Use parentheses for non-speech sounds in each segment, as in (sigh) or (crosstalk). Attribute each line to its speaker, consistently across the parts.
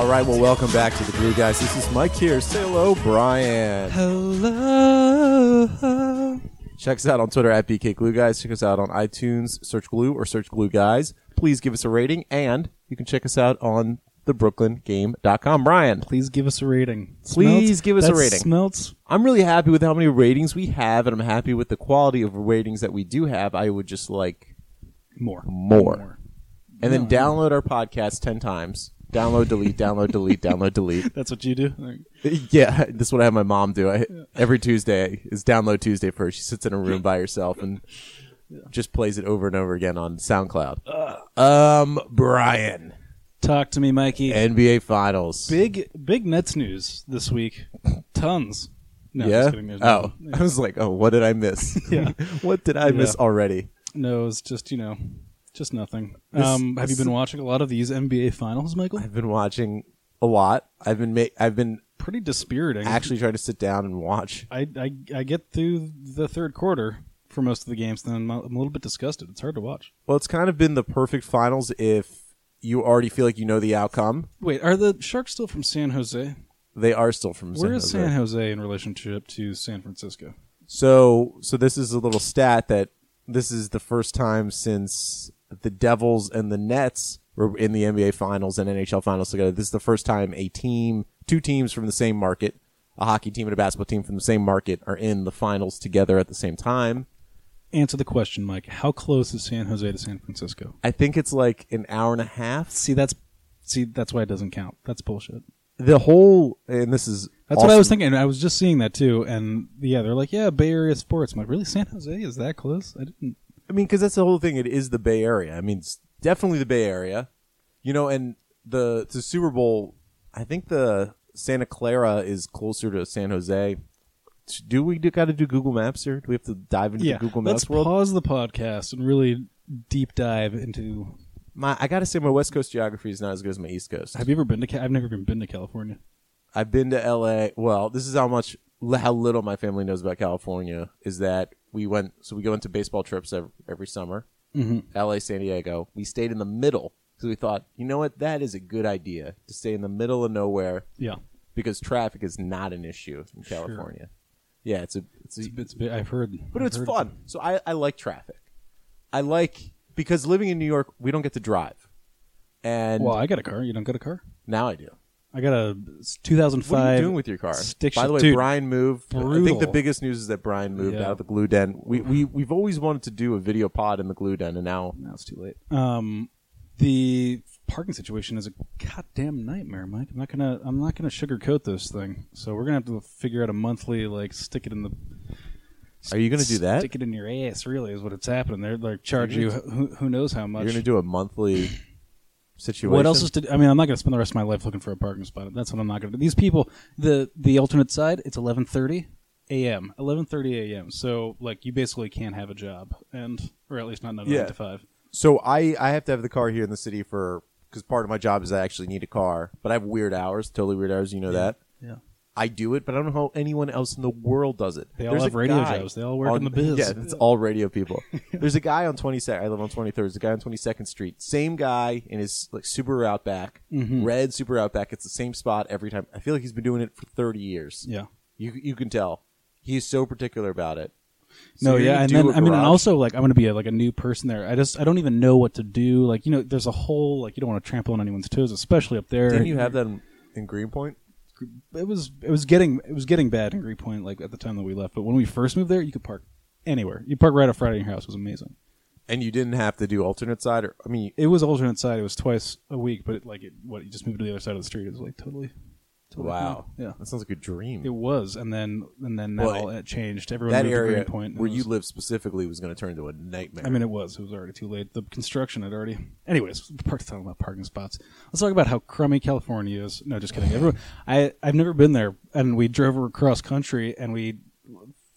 Speaker 1: All right, well, welcome back to the Glue Guys. This is Mike here. Say hello, Brian.
Speaker 2: Hello.
Speaker 1: Check us out on Twitter at BK Glue Guys. Check us out on iTunes, search Glue or search Glue Guys. Please give us a rating, and you can check us out on thebrooklyngame.com. Brian,
Speaker 2: Please give us a rating.
Speaker 1: Please give us a
Speaker 2: that
Speaker 1: rating.
Speaker 2: Smelts.
Speaker 1: I'm really happy with how many ratings we have, and I'm happy with the quality of ratings that we do have. I would just like
Speaker 2: More.
Speaker 1: more. And then download our podcast 10 times. Download, delete, download, delete, download, delete. (laughs)
Speaker 2: That's what you do. (laughs)
Speaker 1: Yeah, this is what I have my mom do. I, every Tuesday is Download Tuesday for her. She sits in a room by herself and just plays it over and over again on SoundCloud. Um, Brian,
Speaker 2: Talk to me, Mikey.
Speaker 1: NBA Finals.
Speaker 2: big, big Nets news this week. Tons. No,
Speaker 1: yeah. Oh,
Speaker 2: no,
Speaker 1: I was like, oh, what did I miss? (laughs)
Speaker 2: Yeah.
Speaker 1: what did I miss already?
Speaker 2: no, it's just you know, just nothing.
Speaker 1: This-
Speaker 2: um, have you been watching a lot of these NBA finals, Michael?
Speaker 1: I've been watching a lot. I've been ma- I've been
Speaker 2: Pretty dispiriting.
Speaker 1: actually trying to sit down and watch.
Speaker 2: I, I I get through the third quarter for most of the games, then I'm a little bit disgusted. It's hard to watch.
Speaker 1: Well, it's kind of been the perfect finals if you already feel like you know the outcome.
Speaker 2: Wait, are the Sharks still from San Jose?
Speaker 1: They are still from San
Speaker 2: Where is
Speaker 1: Jose.
Speaker 2: San Jose in relationship to San Francisco?
Speaker 1: So, so this is a little stat that this is the first time since the Devils and the Nets were in the NBA Finals and NHL Finals together. This is the first time a team, two teams from the same market, a hockey team and a basketball team from the same market, are in the finals together at the same time.
Speaker 2: Answer the question, Mike. How close is San Jose to San Francisco?
Speaker 1: I think it's like an hour and a half.
Speaker 2: See, that's see, that's why it doesn't count. That's bullshit.
Speaker 1: The whole, and this is
Speaker 2: That's what I was thinking. I was just seeing that too, and yeah, they're like, yeah, Bay Area sports. I'm like, really, San Jose is that close? I didn't.
Speaker 1: I mean, because that's the whole thing. It is the Bay Area. I mean, it's definitely the Bay Area. You know, and the the Super Bowl. I think the Santa Clara is closer to San Jose. Do we got to do Google Maps here? Do we have to dive into
Speaker 2: Yeah,
Speaker 1: the Google Maps let's world?
Speaker 2: pause the podcast and really deep dive into.
Speaker 1: My, I got to say, my West Coast geography is not as good as my East Coast.
Speaker 2: Have you ever been to? I've never even been to California.
Speaker 1: I've been to L.A. Well, this is how much how little my family knows about California. Is that we went so we go into baseball trips every, every summer.
Speaker 2: Mm-hmm.
Speaker 1: L.A. San Diego. We stayed in the middle because we thought, you know what, that is a good idea to stay in the middle of nowhere
Speaker 2: Yeah,
Speaker 1: because traffic is not an issue in
Speaker 2: Sure.
Speaker 1: California. Yeah, it's a it's a,
Speaker 2: it's, it's, I've heard,
Speaker 1: but
Speaker 2: I've
Speaker 1: it's
Speaker 2: heard-
Speaker 1: fun. So I I like traffic. I like because living in New York, we don't get to drive, and
Speaker 2: Well, I got a car. You don't got a car?
Speaker 1: now I do.
Speaker 2: I got a 2005.
Speaker 1: What are you doing with your car?
Speaker 2: stick
Speaker 1: By the way,
Speaker 2: Dude,
Speaker 1: Brian moved. I think the biggest news is that Brian moved
Speaker 2: Yeah.
Speaker 1: out of the glue den. We we we've always wanted to do a video pod in the glue den, and now
Speaker 2: Now it's too late. Um, the parking situation is a goddamn nightmare, Mike. I'm not gonna I'm not gonna sugarcoat this thing. So we're gonna have to figure out a monthly like stick it in the.
Speaker 1: Are you gonna do that?
Speaker 2: Stick it in your ass. Really, is what it's happening. They're like charge you who, who knows how much.
Speaker 1: you're gonna do a monthly situation.
Speaker 2: what else is to? I mean, I'm not gonna spend the rest of my life looking for a parking spot. That's what I'm not gonna do. These people, the the alternate side, it's 11:30 a.m. 11:30 a.m. So like you basically can't have a job, and or at least not nine
Speaker 1: Yeah.
Speaker 2: to five.
Speaker 1: So I I have to have the car here in the city for because part of my job is I actually need a car, but I have weird hours, totally weird hours. You know that.
Speaker 2: Yeah.
Speaker 1: I do it, but I don't know how anyone else in the world does it.
Speaker 2: They all
Speaker 1: There's
Speaker 2: have
Speaker 1: a
Speaker 2: radio
Speaker 1: guy
Speaker 2: jobs. They all work
Speaker 1: on-
Speaker 2: in the biz. (laughs)
Speaker 1: Yeah, it's all radio people. (laughs) There's a guy on 22nd. I live on 23rd. There's a guy on 22nd Street. Same guy in his like Subaru Outback,
Speaker 2: Mm-hmm.
Speaker 1: red Subaru Outback. It's the same spot every time. I feel like he's been doing it for 30 years.
Speaker 2: Yeah.
Speaker 1: You you can tell. He's so particular about it. So
Speaker 2: No,
Speaker 1: you're
Speaker 2: yeah,
Speaker 1: gonna
Speaker 2: and
Speaker 1: do
Speaker 2: then
Speaker 1: a
Speaker 2: I mean, and
Speaker 1: garage-
Speaker 2: also like I'm going to be a, like a new person there. I just I don't even know what to do. Like you know, there's a whole like you don't want to trample on anyone's toes, especially up there.
Speaker 1: Didn't you have that in, in Greenpoint?
Speaker 2: It was it was getting it was getting bad in Greenpoint like at the time that we left. But when we first moved there, you could park anywhere. You park right up front of your house. It was amazing.
Speaker 1: And you didn't have to do alternate side, or I mean,
Speaker 2: It was alternate side. It was twice a week, but it, like it, what you just moved to the other side of the street. It was like totally. Totally
Speaker 1: wow.
Speaker 2: Yeah.
Speaker 1: that sounds like a dream.
Speaker 2: It was, and then and then now
Speaker 1: Well,
Speaker 2: it changed. Everyone
Speaker 1: that area
Speaker 2: Greenpoint.
Speaker 1: where
Speaker 2: it
Speaker 1: you
Speaker 2: was-
Speaker 1: live specifically was going to turn into a nightmare.
Speaker 2: I mean, it was. It was already too late. The construction had already. Anyways, talking about parking spots. Let's talk about how crummy California is. No, just kidding. Everyone, I I've never been there, and we drove across country, and we,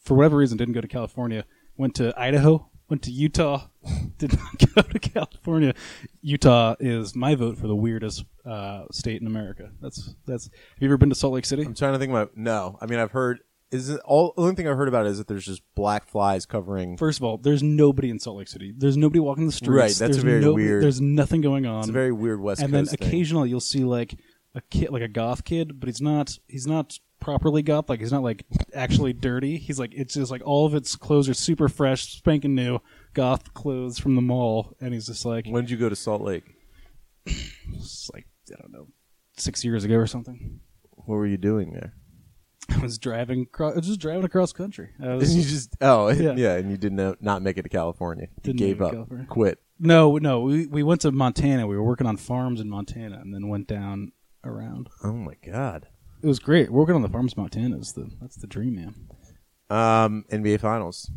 Speaker 2: for whatever reason, didn't go to California. Went to Idaho. Went to Utah. (laughs) Did not go to California. Utah is my vote for the weirdest uh, state in America. That's that's. Have you ever been to Salt Lake City?
Speaker 1: I'm trying to think about. No, I mean I've heard. Is it all? The only thing I've heard about is that there's just black flies covering.
Speaker 2: First of all, there's nobody in Salt Lake City. There's nobody walking the streets.
Speaker 1: Right, that's
Speaker 2: there's
Speaker 1: very
Speaker 2: no-
Speaker 1: weird-
Speaker 2: There's nothing going on.
Speaker 1: It's a very weird West
Speaker 2: and
Speaker 1: Coast
Speaker 2: then
Speaker 1: thing.
Speaker 2: occasionally you'll see like a kid, like a goth kid, but he's not. He's not properly goth. Like he's not like actually dirty. He's like it's just like all of its clothes are super fresh, spanking new, goth clothes from the mall, and he's just like
Speaker 1: When did you go to Salt Lake?
Speaker 2: it's like I don't know, six years ago or something.
Speaker 1: What were you doing there?
Speaker 2: I was driving. Cro- I was just driving across country. I (laughs)
Speaker 1: And you just oh (laughs) yeah,
Speaker 2: Yeah.
Speaker 1: and you didn't know, not make it to California. You
Speaker 2: Didn't
Speaker 1: gave up,
Speaker 2: California.
Speaker 1: quit.
Speaker 2: no, no. We we went to Montana. We were working on farms in Montana, and then went down around.
Speaker 1: Oh my god.
Speaker 2: It was great. Working on the farms Montana is the that's the dream, man.
Speaker 1: Um, NBA Finals.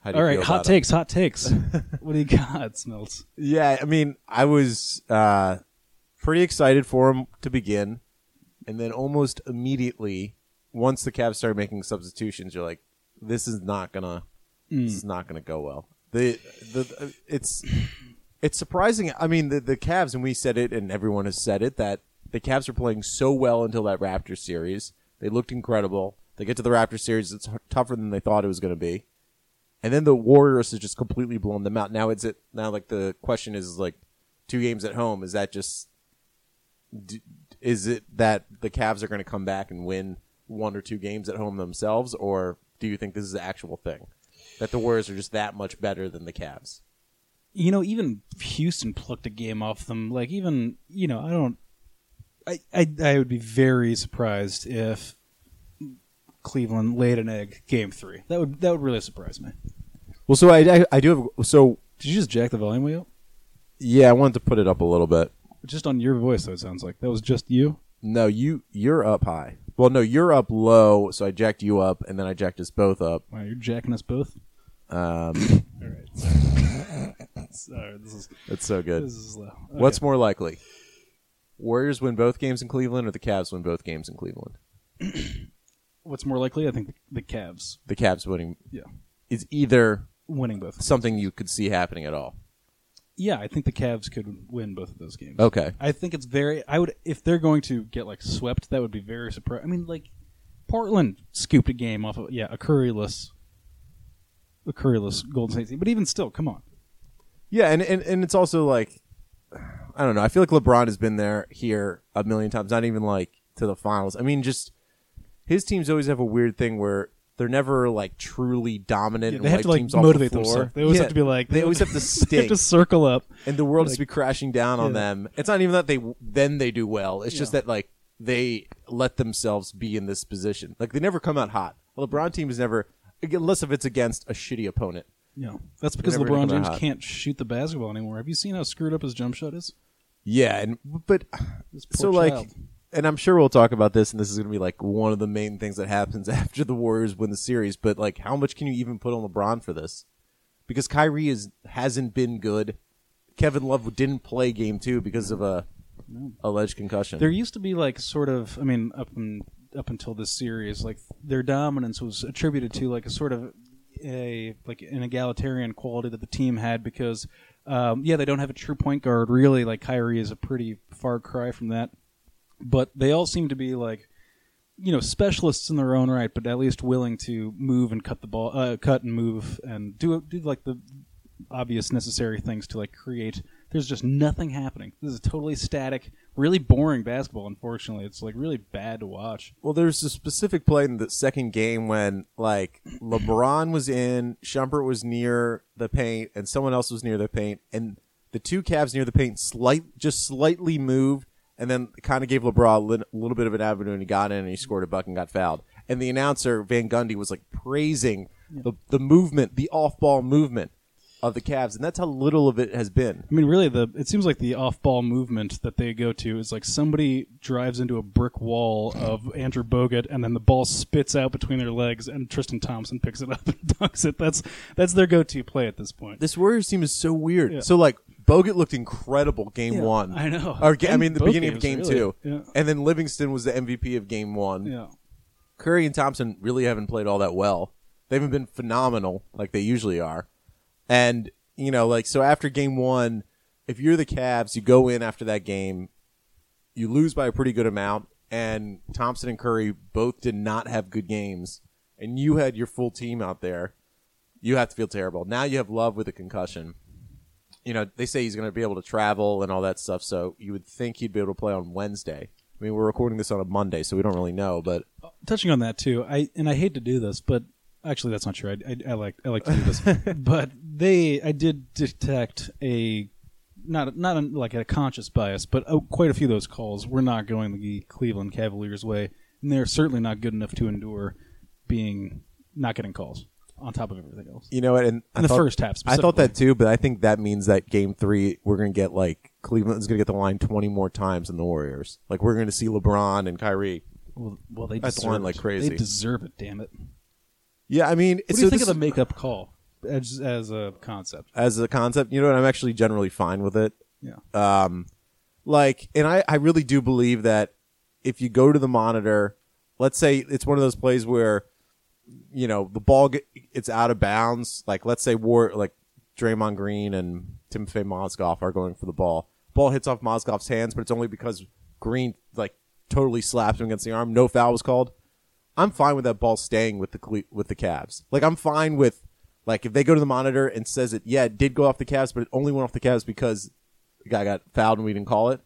Speaker 1: How do
Speaker 2: All
Speaker 1: you
Speaker 2: right,
Speaker 1: feel
Speaker 2: hot
Speaker 1: about
Speaker 2: takes, hot takes. (laughs) what do you got, Smells?
Speaker 1: Yeah, I mean, I was uh, pretty excited for him to begin, and then almost immediately, once the Cavs started making substitutions, you're like, "This is not gonna, this is not gonna go well." The the it's it's surprising. I mean, the the Cavs, and we said it, and everyone has said it that the Cavs were playing so well until that Raptors series. They looked incredible. They get to the Raptors series, it's tougher than they thought it was going to be and then the Warriors has just completely blown them out. Now it's it now like the question is like two games at home. Is that just is it that the Cavs are going to come back and win one or two games at home themselves, or do you think this is the actual thing that the Warriors are just that much better than the Cavs?
Speaker 2: You know, even Houston plucked a game off them. Like even you know, I don't. I I, I would be very surprised if Cleveland laid an egg game three. That would that would really surprise me.
Speaker 1: Well, so I I, I do have so
Speaker 2: Did you just jack the volume way up?
Speaker 1: yeah, I wanted to put it up a little bit.
Speaker 2: Just on your voice, though. It sounds like that was just you.
Speaker 1: No, you you're up high. Well, no, you're up low, so I jacked you up, and then I jacked us both up.
Speaker 2: Wow, you're jacking us both.
Speaker 1: Um, (laughs)
Speaker 2: All right. Sorry. (laughs) sorry this is
Speaker 1: that's so good.
Speaker 2: this is low. Okay.
Speaker 1: What's more likely? Warriors win both games in Cleveland or the Cavs win both games in Cleveland? (clears throat)
Speaker 2: what's more likely? I think the, the Cavs.
Speaker 1: The Cavs winning
Speaker 2: Yeah,
Speaker 1: is either
Speaker 2: winning both.
Speaker 1: something you could see happening at all.
Speaker 2: Yeah, I think the Cavs could win both of those games.
Speaker 1: Okay.
Speaker 2: I think it's very. I would if they're going to get like swept, that would be very surprising. I mean, like Portland scooped a game off of yeah a Curryless, a Curryless Golden State team, but even still, come on.
Speaker 1: Yeah, and, and, and it's also like I don't know. I feel like LeBron has been there here a million times, not even like to the finals. I mean, just his teams always have a weird thing where they're never like truly dominant.
Speaker 2: Yeah,
Speaker 1: and
Speaker 2: they have to like motivate
Speaker 1: the
Speaker 2: themselves. They always
Speaker 1: Yeah,
Speaker 2: have to be like
Speaker 1: they always have to (laughs)
Speaker 2: have to circle up.
Speaker 1: and the world has to be crashing down on
Speaker 2: Yeah.
Speaker 1: them. It's not even that they then they do well. It's just that like they let themselves be in this position. Like they never come out hot. A LeBron team is never unless if it's against a shitty opponent.
Speaker 2: Yeah, that's because LeBron James can't shoot the basketball anymore. Have you seen how screwed up his jump shot is?
Speaker 1: Yeah, and but so like
Speaker 2: child.
Speaker 1: and I'm sure we'll talk about this and this is going to be like one of the main things that happens (laughs) after the Warriors win the series, but like how much can you even put on LeBron for this? Because Kyrie is hasn't been good. Kevin Love didn't play game 2 because of a alleged concussion.
Speaker 2: There used to be like sort of, I mean, up in, up until this series, like their dominance was attributed to like a sort of a like an egalitarian quality that the team had because, um, yeah, they don't have a true point guard. Really, like Kyrie is a pretty far cry from that, but they all seem to be like. You know, specialists in their own right, but at least willing to move and cut the ball, uh, cut and move, and do do like the obvious necessary things to like create. There's just nothing happening. This is totally static, really boring basketball. Unfortunately, it's like really bad to watch.
Speaker 1: Well, there's a specific play in the second game when like (clears throat) LeBron was in, Shumpert was near the paint, and someone else was near the paint, and the two Cavs near the paint slight just slightly moved, and then kind of gave LeBron a lit- little bit of an avenue, and he got in and he scored a buck and got fouled. And the announcer Van Gundy was like praising the the movement, the off ball movement of the Cavs, and that's how little of it has been.
Speaker 2: I mean, really, the it seems like the off-ball movement that they go to is like somebody drives into a brick wall of Andrew Bogut, and then the ball spits out between their legs, and Tristan Thompson picks it up (laughs) and dunks it. That's that's their go-to play at this point.
Speaker 1: This Warriors team is so weird.
Speaker 2: Yeah.
Speaker 1: So like Bogut looked incredible game
Speaker 2: Yeah,
Speaker 1: one.
Speaker 2: I know.
Speaker 1: Or I mean the beginning of game
Speaker 2: really.
Speaker 1: two.
Speaker 2: Yeah.
Speaker 1: And then Livingston was the MVP of game one.
Speaker 2: Yeah.
Speaker 1: Curry and Thompson really haven't played all that well. They haven't been phenomenal like they usually are. And you know, like so after game one, if you're the Cavs, you go in after that game, you lose by a pretty good amount, and Thompson and Curry both did not have good games, and you had your full team out there, you have to feel terrible. Now you have Love with a concussion, you know, they say he's going to be able to travel and all that stuff. So you would think he'd be able to play on Wednesday. I mean, we're recording this on a Monday, so we don't really know. But
Speaker 2: touching on that too, I and I hate to do this, but actually that's not true. I, I, I like I like to do this, (laughs) but they I did detect a not not a, like a conscious bias, but oh, quite a few of those calls were not going the Cleveland Cavaliers' way, and they're certainly not good enough to endure being not getting calls on top of everything else.
Speaker 1: you know what? And I
Speaker 2: In the
Speaker 1: thought-
Speaker 2: first half,
Speaker 1: I thought that too. But I think that means that Game Three, we're going to get like Cleveland's going to get the line twenty more times than the Warriors. Like we're going to see LeBron and Kyrie.
Speaker 2: Well, well they
Speaker 1: the
Speaker 2: deserve
Speaker 1: line like crazy.
Speaker 2: They deserve it. Damn it!
Speaker 1: Yeah, I mean,
Speaker 2: What
Speaker 1: it's
Speaker 2: do you
Speaker 1: so
Speaker 2: think of the makeup call as as a concept?
Speaker 1: as a concept? You know what? I'm actually generally fine with it.
Speaker 2: Yeah.
Speaker 1: um, like, and I, I really do believe that if you go to the monitor, let's say it's one of those plays where, you know, the ball get, it's out of bounds. Like, let's say War, like Draymond Green and Timothy Mozgov are going for the ball. Ball hits off Mozgov's hands, but it's only because Green like totally slaps him against the arm. No foul was called. I'm fine with that ball staying with the Cle- with the Cavs. Like I'm fine with like if they go to the monitor and says it, yeah, it did go off the Cavs, but it only went off the Cavs because the guy got fouled and we didn't call it.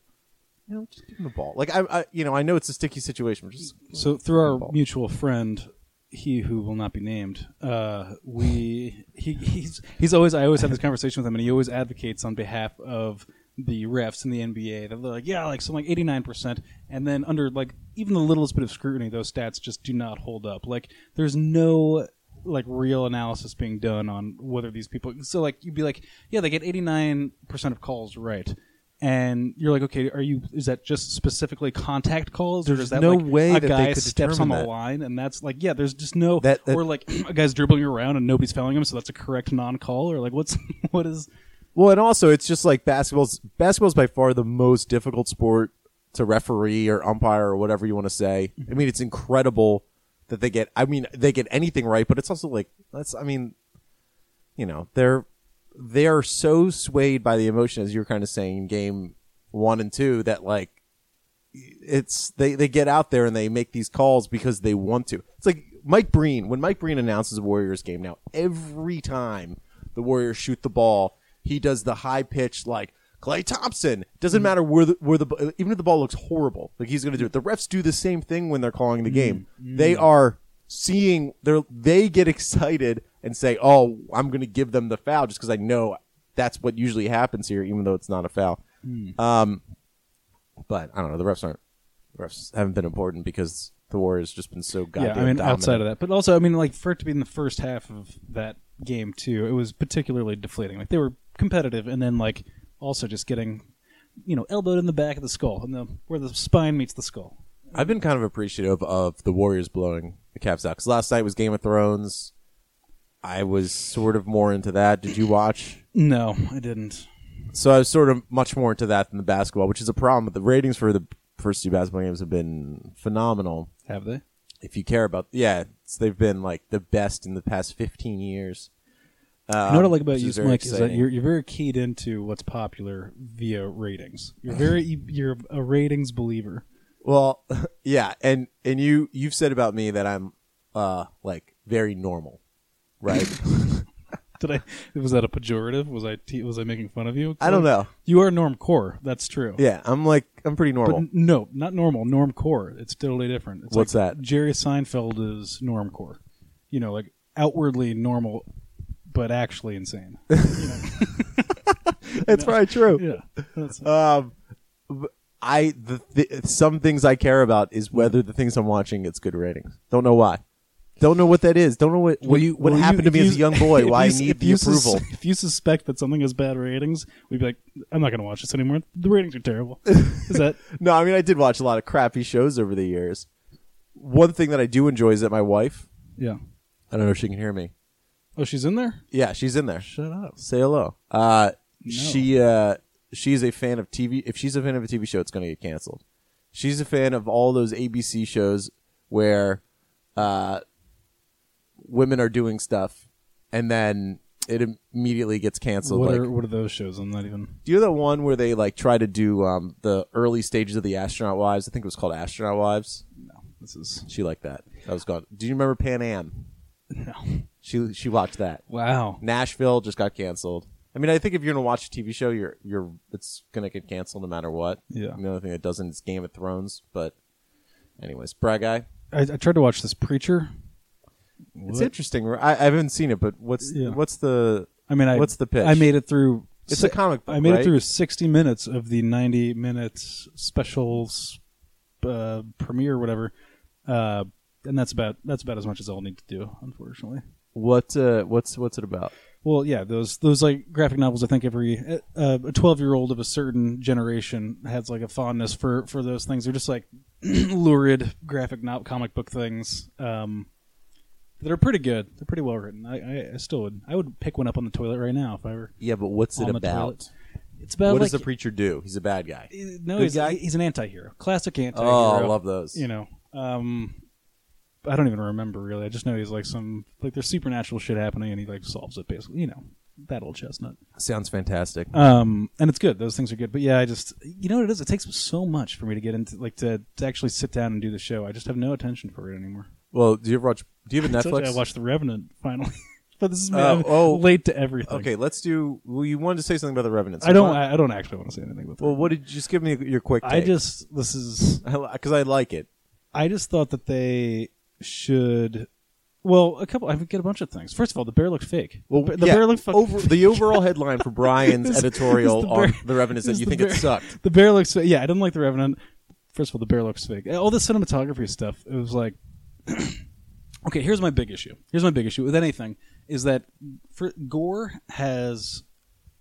Speaker 1: You know, just give him the ball. Like I, I you know, I know it's a sticky situation, just
Speaker 2: So through our mutual friend, he who will not be named, uh, we he he's he's always I always have this conversation with him, and he always advocates on behalf of the refs in the NBA. That they're like, yeah, like some like eighty nine percent, and then under like even the littlest bit of scrutiny, those stats just do not hold up. Like there's no like real analysis being done on whether these people. So like you'd be like, yeah, they get eighty nine percent of calls right. And you're like, okay, are you? Is that just specifically contact calls, or is that
Speaker 1: no
Speaker 2: like
Speaker 1: way
Speaker 2: a
Speaker 1: that they
Speaker 2: guy
Speaker 1: could
Speaker 2: steps on
Speaker 1: determine
Speaker 2: the
Speaker 1: that.
Speaker 2: line, and that's like, yeah, there's just no,
Speaker 1: That- that-
Speaker 2: or like (clears throat) a guy's dribbling around and nobody's fouling him, so that's a correct non-call, or like, what's (laughs) what is?
Speaker 1: Well, and also it's just like basketball's basketball's by far the most difficult sport to referee or umpire or whatever you want to say. I mean, it's incredible that they get. I mean, they get anything right, but it's also like that's. I mean, you know, they're they are so swayed by the emotion, as you're kind of saying in game one and two, that like it's they they get out there and they make these calls because they want to. It's like Mike Breen when Mike Breen announces a Warriors game now. Every time the Warriors shoot the ball, he does the high pitch like Klay Thompson. Doesn't mm-hmm. matter where the where the even if the ball looks horrible, like he's going to do it. The refs do the same thing when they're calling the mm-hmm. game. They mm-hmm. are seeing they they get excited and say, "Oh, I'm going to give them the foul just because I know that's what usually happens here, even though it's not a foul." Mm. Um, but I don't know. The refs aren't. The refs haven't been important because the war has just been so goddamn.
Speaker 2: yeah, I mean,
Speaker 1: dominant.
Speaker 2: outside of that, but also, I mean, like for it to be in the first half of that game too, it was particularly deflating. Like they were competitive, and then like also just getting, you know, elbowed in the back of the skull, and the where the spine meets the skull.
Speaker 1: I've been kind of appreciative of the Warriors blowing the Cavs out because last night was Game of Thrones. I was sort of more into that. Did you watch?
Speaker 2: No, I didn't.
Speaker 1: So I was sort of much more into that than the basketball, which is a problem. But the ratings for the first two basketball games have been phenomenal.
Speaker 2: Have they?
Speaker 1: If you care about, yeah, they've been like the best in the past fifteen years.
Speaker 2: Know what I like
Speaker 1: Um,
Speaker 2: about you,
Speaker 1: is
Speaker 2: Mike, is that you're you're very keyed into what's popular via ratings. You're very (laughs) you're a ratings believer.
Speaker 1: Well, (laughs) yeah, and and you you've said about me that I'm uh like very normal, right? (laughs)
Speaker 2: Did I? Was that a pejorative? Was I te- was I making fun of you?
Speaker 1: I don't know.
Speaker 2: You are norm core. That's true.
Speaker 1: Yeah, I'm like I'm pretty
Speaker 2: But
Speaker 1: normal.
Speaker 2: n- no, not normal. Norm core. It's totally different. It's
Speaker 1: What's
Speaker 2: like
Speaker 1: that?
Speaker 2: Jerry Seinfeld is norm core. You know, like outwardly normal, but actually insane. You (laughs) know?
Speaker 1: That's probably true.
Speaker 2: yeah. That's,
Speaker 1: Um, b- I the th- some things I care about is whether the things I'm watching gets good ratings. Don't know why. Don't know what that is. Don't know what what,
Speaker 2: you-
Speaker 1: what
Speaker 2: will you-
Speaker 1: happened to
Speaker 2: if
Speaker 1: me
Speaker 2: you-
Speaker 1: as a young boy.
Speaker 2: if
Speaker 1: Why I
Speaker 2: you s-
Speaker 1: need
Speaker 2: if
Speaker 1: the
Speaker 2: you sus-
Speaker 1: approval.
Speaker 2: if you suspect that something has bad ratings, we'd be like, I'm not going to watch this anymore. The ratings are terrible. Is that? (laughs)
Speaker 1: no, I mean I did watch a lot of crappy shows over the years. One thing that I do enjoy is that my wife.
Speaker 2: Yeah.
Speaker 1: I don't know if she can hear me.
Speaker 2: Oh, she's in there.
Speaker 1: Yeah, she's in there.
Speaker 2: Shut up.
Speaker 1: Say hello. Uh, She uh, she's a fan of TV. If she's a fan of a TV show, it's going to get canceled. She's a fan of all those ABC shows where uh, women are doing stuff, and then it immediately gets canceled.
Speaker 2: What
Speaker 1: like,
Speaker 2: are what are those shows? I'm not even.
Speaker 1: do you know that one where they like try to do um, the early stages of the Astronaut Wives? I think it was called Astronaut Wives.
Speaker 2: No, this is
Speaker 1: She liked that. That was gone. Do you remember Pan Am?
Speaker 2: no.
Speaker 1: She she watched that.
Speaker 2: Wow.
Speaker 1: Nashville just got canceled. I mean, I think if you're gonna watch a TV show, you're you're it's gonna get canceled no matter what.
Speaker 2: Yeah.
Speaker 1: The only thing that doesn't is Game of Thrones. But, anyways, Brad guy,
Speaker 2: I, I tried to watch this Preacher.
Speaker 1: it's
Speaker 2: What-
Speaker 1: interesting. I, I haven't seen it, but what's
Speaker 2: Yeah.
Speaker 1: what's the
Speaker 2: I mean, I,
Speaker 1: What's the pitch?
Speaker 2: I made it through.
Speaker 1: It's a comic book,
Speaker 2: I made
Speaker 1: right?
Speaker 2: it through 60 minutes of the 90 minutes special uh, premiere, or whatever. Uh, and that's about that's about as much as I'll need to do, unfortunately.
Speaker 1: What uh, what's what's it about?
Speaker 2: Well, yeah, those those like graphic novels. I think every uh, a twelve year old of a certain generation has like a fondness for for those things. They're just like (clears throat) lurid graphic novel comic book things. Um, they're pretty good. They're pretty well written. I, I, I still would I would pick one up on the toilet right now if I were.
Speaker 1: Yeah, but what's it
Speaker 2: On the
Speaker 1: about?
Speaker 2: toilet. It's about
Speaker 1: What
Speaker 2: like
Speaker 1: does the preacher do? He's a bad guy.
Speaker 2: no,
Speaker 1: good
Speaker 2: he's,
Speaker 1: guy?
Speaker 2: he's an anti-hero, classic anti-hero.
Speaker 1: Oh, I love those.
Speaker 2: You know, um, I don't even remember really. I just know he's like some like there's supernatural shit happening, and he like solves it basically. You know, that old chestnut.
Speaker 1: Sounds fantastic.
Speaker 2: Um, and it's good. Those things are good. But yeah, I just you know what it is. It takes so much for me to get into like to, to actually sit down and do the show. I just have no attention for it anymore.
Speaker 1: Well, do you ever watch? Do you have a (laughs)
Speaker 2: I
Speaker 1: Netflix?
Speaker 2: I watched The Revenant finally, (laughs) but this is me.
Speaker 1: Oh, oh.
Speaker 2: late to everything.
Speaker 1: Okay, let's do. Well, you wanted to say something about the Revenant. so
Speaker 2: I don't. I, I don't actually want to say anything with.
Speaker 1: well, what did you just give me your quick?
Speaker 2: I just this is (laughs)
Speaker 1: because I like it.
Speaker 2: I just thought that they should. Well, a couple. I get a bunch of things. First of all, the bear looked fake.
Speaker 1: Well,
Speaker 2: the, the
Speaker 1: yeah,
Speaker 2: bear looked fuck-
Speaker 1: over the overall headline for (laughs) Brian's
Speaker 2: Is-
Speaker 1: editorial
Speaker 2: is the
Speaker 1: on the Revenant is that you
Speaker 2: the
Speaker 1: think
Speaker 2: bear-
Speaker 1: it sucked.
Speaker 2: The bear looks. fa- Yeah, I didn't like the Revenant. First of all, the bear looks fake. All the cinematography stuff. It was like. (clears throat) okay, here's my big issue. Here's my big issue with anything is that for gore has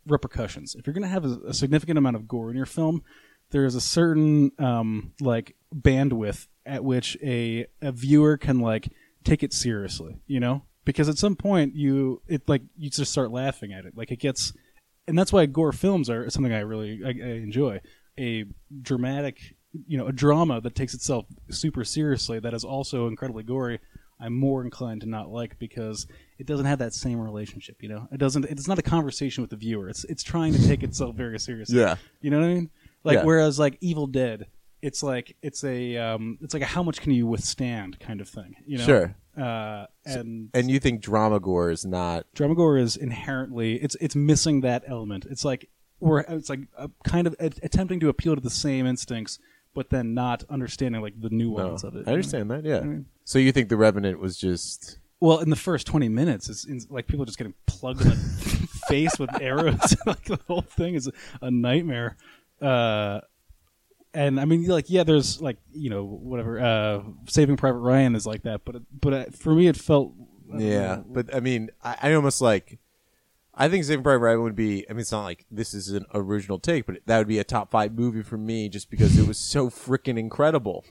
Speaker 2: repercussions. If you're going to have a, a significant amount of gore in your film, there is a certain um, like bandwidth at which a a viewer can like take it seriously. You know, because at some point you it like you just start laughing at it. Like it gets, and that's why gore films are something I really I, I enjoy. A dramatic, you know, a drama that takes itself super seriously that is also incredibly gory. I'm more inclined to not like because it doesn't have that same relationship. You know, it doesn't. It's not a conversation with the viewer. It's it's trying to take itself very seriously.
Speaker 1: Yeah.
Speaker 2: You know what I mean? Like
Speaker 1: Yeah.
Speaker 2: whereas like Evil Dead, it's like it's a um, it's like a how much can you withstand kind of thing. You know?
Speaker 1: Sure.
Speaker 2: Uh, and
Speaker 1: And you think drama gore is not?
Speaker 2: drama gore is inherently it's it's missing that element. It's like we're it's like a kind of a- attempting to appeal to the same instincts, but then not understanding like the
Speaker 1: No,
Speaker 2: nuance of it.
Speaker 1: I understand that. Yeah.
Speaker 2: I mean-
Speaker 1: so you think the Revenant was just?
Speaker 2: Well, in the first twenty minutes, it's, it's like people just getting plugged in the (laughs) face with arrows. (laughs) like the whole thing is a nightmare. Uh, and I mean, like, yeah, there's like you know whatever. Uh, Saving Private Ryan is like that, but but uh, for me, it felt
Speaker 1: Yeah,
Speaker 2: know.
Speaker 1: but I mean, I, I almost like. I think Saving Private Ryan would be. I mean, it's not like this is an original take, but that would be a top five movie for me, just because it was so freaking incredible.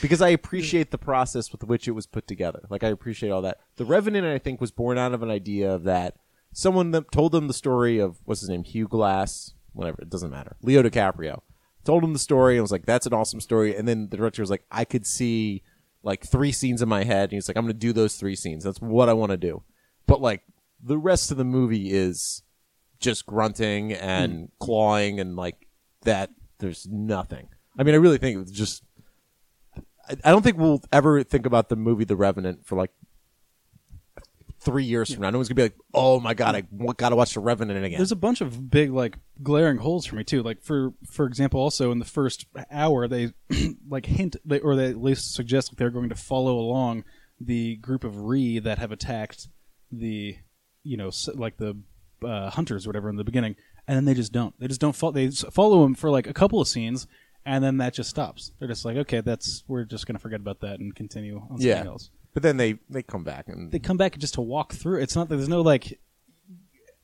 Speaker 1: Because I appreciate the process with which it was put together. Like I appreciate all that. The Revenant, I think, was born out of an idea of that someone that told them the story of what's his name, Hugh Glass, whatever. It doesn't matter. Leo DiCaprio told him the story and was like, "That's an awesome story." And then the director was like, "I could see like three scenes in my head." And he's like, "I'm going to do those three scenes. That's what I want to do." But like the rest of the movie is just grunting and hmm. clawing and like that. There's nothing. I mean, I really think it was just. I, I don't think we'll ever think about the movie The Revenant for like three years from now. No one's gonna be like, "Oh my god, I w- gotta watch The Revenant again."
Speaker 2: There's a bunch of big like glaring holes for me too. Like for for example, also in the first hour, they (clears throat) like hint they, or they at least suggest that they're going to follow along the group of Ree that have attacked the you know like the uh, hunters or whatever in the beginning, and then they just don't. They just don't follow. They follow them for like a couple of scenes. And then that just stops. They're just like, okay, that's we're just gonna forget about that and continue on something
Speaker 1: yeah,
Speaker 2: else.
Speaker 1: But then they they come back and
Speaker 2: They come back just to walk through. It's not that there's no like.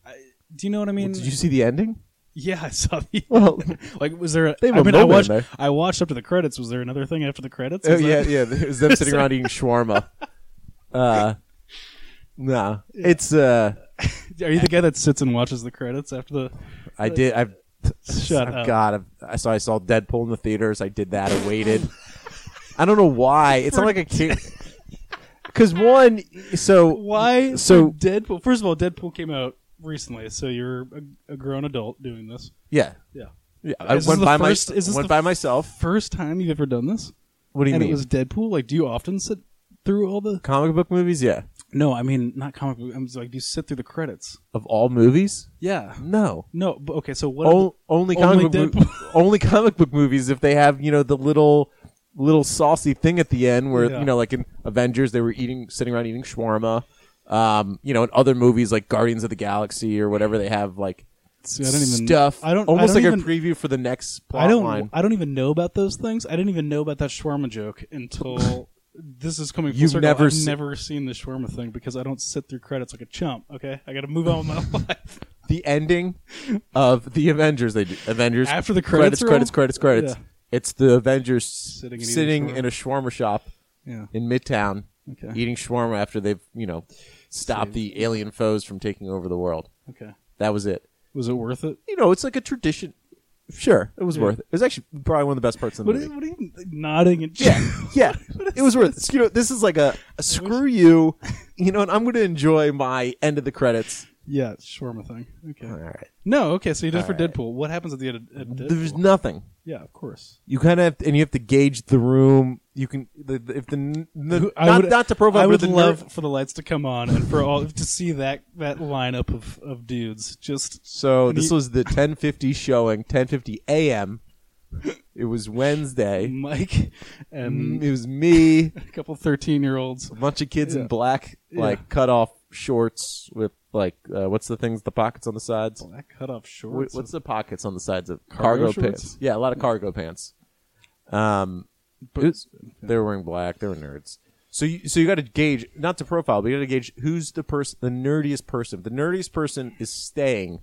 Speaker 2: I, do you know what I mean?
Speaker 1: did you see the ending?
Speaker 2: Yeah, I saw the.
Speaker 1: Well, (laughs)
Speaker 2: like, was there? A,
Speaker 1: they
Speaker 2: I mean, I watched.
Speaker 1: there.
Speaker 2: I watched up to the credits. Was there another thing after the credits?
Speaker 1: Oh
Speaker 2: Was
Speaker 1: yeah,
Speaker 2: that-
Speaker 1: yeah. It was them sitting around eating shawarma. (laughs) Uh, nah, it's uh,
Speaker 2: Are you the guy that sits and watches the credits after the?
Speaker 1: I did. I've
Speaker 2: Shut
Speaker 1: I've
Speaker 2: up.
Speaker 1: God, I've, I saw I saw Deadpool in the theaters. I did that. I waited. I don't know why. It's not like a (laughs) kid. Because one, so
Speaker 2: Why?
Speaker 1: So-
Speaker 2: Deadpool. First of all, Deadpool came out recently, so you're a, a grown adult doing this.
Speaker 1: yeah,
Speaker 2: Yeah.
Speaker 1: yeah. I
Speaker 2: Is this
Speaker 1: went
Speaker 2: the
Speaker 1: by
Speaker 2: first-
Speaker 1: my
Speaker 2: is this
Speaker 1: went
Speaker 2: the
Speaker 1: by myself.
Speaker 2: First time you've ever done this?
Speaker 1: What do you
Speaker 2: and
Speaker 1: mean?
Speaker 2: it was Deadpool. Like, do you often sit through all the?
Speaker 1: Comic book movies, yeah.
Speaker 2: No, I mean not comic book. I'm just like, do you sit through the credits?
Speaker 1: Of all movies?
Speaker 2: Yeah.
Speaker 1: No.
Speaker 2: No, but okay. So what?
Speaker 1: O- only comic
Speaker 2: Only
Speaker 1: book mo- (laughs) only comic book movies if they have you know the little little saucy thing at the end where
Speaker 2: Yeah.
Speaker 1: you know like in Avengers they were eating sitting around eating shawarma. Um, you know, in other movies like Guardians of the Galaxy or whatever, they have like
Speaker 2: See, I don't even
Speaker 1: stuff.
Speaker 2: I don't
Speaker 1: almost
Speaker 2: I don't
Speaker 1: like
Speaker 2: even,
Speaker 1: a preview for the next plot
Speaker 2: I don't.
Speaker 1: line.
Speaker 2: I don't even know about those things. I didn't even know about that shawarma joke until (laughs) this is coming. Full
Speaker 1: You've
Speaker 2: circle.
Speaker 1: never
Speaker 2: I've
Speaker 1: se-
Speaker 2: never seen the shawarma thing because I don't sit through credits like a chump. Okay, I got to move on with my (laughs) life.
Speaker 1: the ending of the Avengers. They do Avengers
Speaker 2: After the credits
Speaker 1: credits, credits, credits, credits.
Speaker 2: Yeah.
Speaker 1: It's the Avengers
Speaker 2: Sitting
Speaker 1: sitting,
Speaker 2: and eating shawarma.
Speaker 1: in a shawarma shop
Speaker 2: Yeah.
Speaker 1: in Midtown,
Speaker 2: Okay.
Speaker 1: eating shawarma after they've you know stopped the alien foes from taking over the world.
Speaker 2: Okay.
Speaker 1: That was it.
Speaker 2: Was it worth it?
Speaker 1: You know, it's like a tradition. Sure, it was
Speaker 2: Yeah.
Speaker 1: worth it. It was actually probably one of the best parts of the
Speaker 2: What are,
Speaker 1: movie.
Speaker 2: what are you nodding and
Speaker 1: Yeah, (laughs) yeah, it was worth. it. You know, this is like a, a screw you. You know, and I'm going to enjoy my end of the credits.
Speaker 2: Yeah, shawarma thing. Okay.
Speaker 1: All right,
Speaker 2: No, okay. So you did it for
Speaker 1: All right.
Speaker 2: Deadpool. What happens at the end of, Deadpool?
Speaker 1: there's nothing.
Speaker 2: yeah, of course.
Speaker 1: You kind of have, to, and you have to gauge the room. You can the, the- if the, n- the
Speaker 2: I
Speaker 1: not,
Speaker 2: would,
Speaker 1: not to profile,
Speaker 2: I
Speaker 1: but
Speaker 2: would
Speaker 1: the ner-
Speaker 2: love for the lights to come on and for all to see that that lineup of, of dudes. Just
Speaker 1: So this was the 10:50 showing, 10:50 a.m. It was Wednesday. (laughs)
Speaker 2: Mike and
Speaker 1: It was me, (laughs)
Speaker 2: a couple thirteen year olds.
Speaker 1: a bunch of kids in black, like cut off shorts with like uh, what's the things, the pockets on the sides.
Speaker 2: Black cut off
Speaker 1: Wh-
Speaker 2: shorts.
Speaker 1: What's the pockets on the sides of
Speaker 2: Cargo
Speaker 1: cargo, pants? Yeah, a lot of cargo pants. Um,
Speaker 2: But-
Speaker 1: was- they were wearing black. They were nerds. So you so you got to gauge not to profile, but you got to gauge who's the person, the nerdiest person. The nerdiest person is staying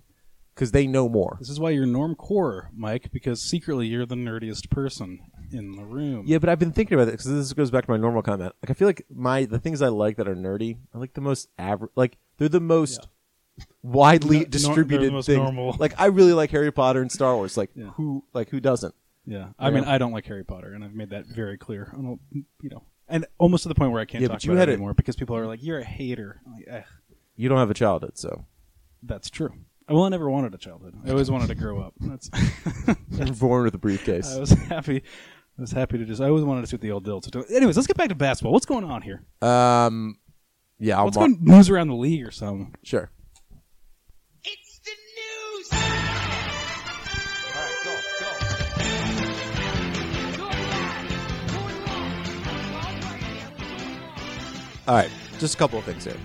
Speaker 1: because they know more.
Speaker 2: This is why you're norm core, Mike, because secretly you're the nerdiest person in the room.
Speaker 1: Yeah, but I've been thinking about it because this goes back to my normal comment. Like I feel like my the things I like that are nerdy I like the most average. Like they're the most widely
Speaker 2: No- nor-
Speaker 1: distributed
Speaker 2: they're the most
Speaker 1: things.
Speaker 2: normal.
Speaker 1: Like I really like Harry Potter and Star Wars. Like
Speaker 2: Yeah.
Speaker 1: who like who doesn't?
Speaker 2: Yeah. I mean, I don't like Harry Potter, and I've made that very clear. I don't, you know, and almost to the point where I can't
Speaker 1: Yeah,
Speaker 2: talk
Speaker 1: but you
Speaker 2: about
Speaker 1: had
Speaker 2: it
Speaker 1: it-
Speaker 2: anymore because people are like, "You're a hater." I'm like, eh,
Speaker 1: You don't have a childhood, so
Speaker 2: that's true. Well, I never wanted a childhood. I always wanted to grow up. That's. (laughs)
Speaker 1: you're born with a briefcase. (laughs)
Speaker 2: I was happy. I was happy to just. I always wanted to see what the old deal. So, anyways, let's get back to basketball. What's going on here?
Speaker 1: Um, yeah, I'll
Speaker 2: What's
Speaker 1: mar-
Speaker 2: going news around the league or something?
Speaker 1: sure.
Speaker 3: It's the news. All right, go, go.
Speaker 1: All right, just a couple of things here.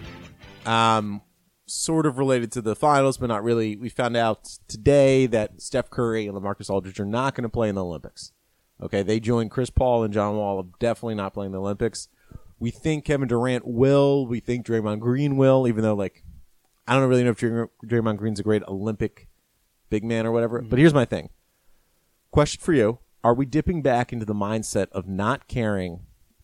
Speaker 1: Um, sort of related to the finals, but not really. We found out today that Steph Curry and LaMarcus Aldridge are not going to play in the Olympics. Okay, they joined Chris Paul and John Wall of definitely not playing the Olympics. We think Kevin Durant will. We think Draymond Green will, even though like I don't really know if Dray- Draymond Green's a great Olympic big man or whatever. But mm-hmm. here's my thing. Question for you: Are we dipping back into the mindset of not caring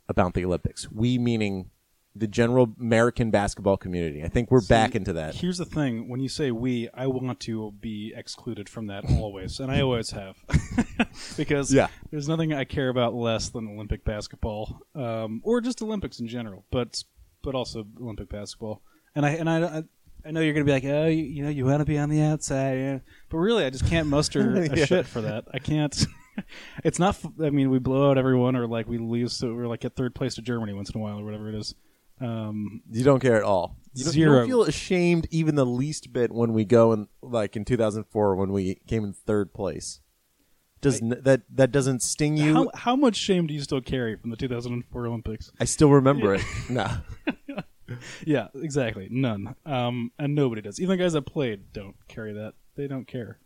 Speaker 1: about the Olympics? We meaning the general American basketball community. I think we're back into that.
Speaker 2: Here's the thing: when you say we, I want to be excluded from that always, and I always have, (laughs) because
Speaker 1: Yeah.
Speaker 2: there's nothing I care about less than Olympic basketball, um, or just Olympics in general, but but also Olympic basketball. And I and I. I I know you're going to be like, oh, you, you know, you want to be on the outside, yeah. but really, I just can't muster (laughs) a
Speaker 1: Yeah.
Speaker 2: shit for that. I can't. (laughs) it's not. f- I mean, we blow out everyone, or like we lose, so we're like at third place to Germany once in a while, or whatever it is. Um,
Speaker 1: You don't care at all. You don't, you
Speaker 2: Zero.
Speaker 1: don't feel ashamed even the least bit when we go in like in 2004 when we came in third place. Does n that that doesn't sting you?
Speaker 2: How, how much shame do you still carry from the 2004 Olympics?
Speaker 1: I still remember it. (laughs) No. (laughs)
Speaker 2: Yeah, exactly. None. Um, and nobody does. Even the guys that played don't carry that. They don't care.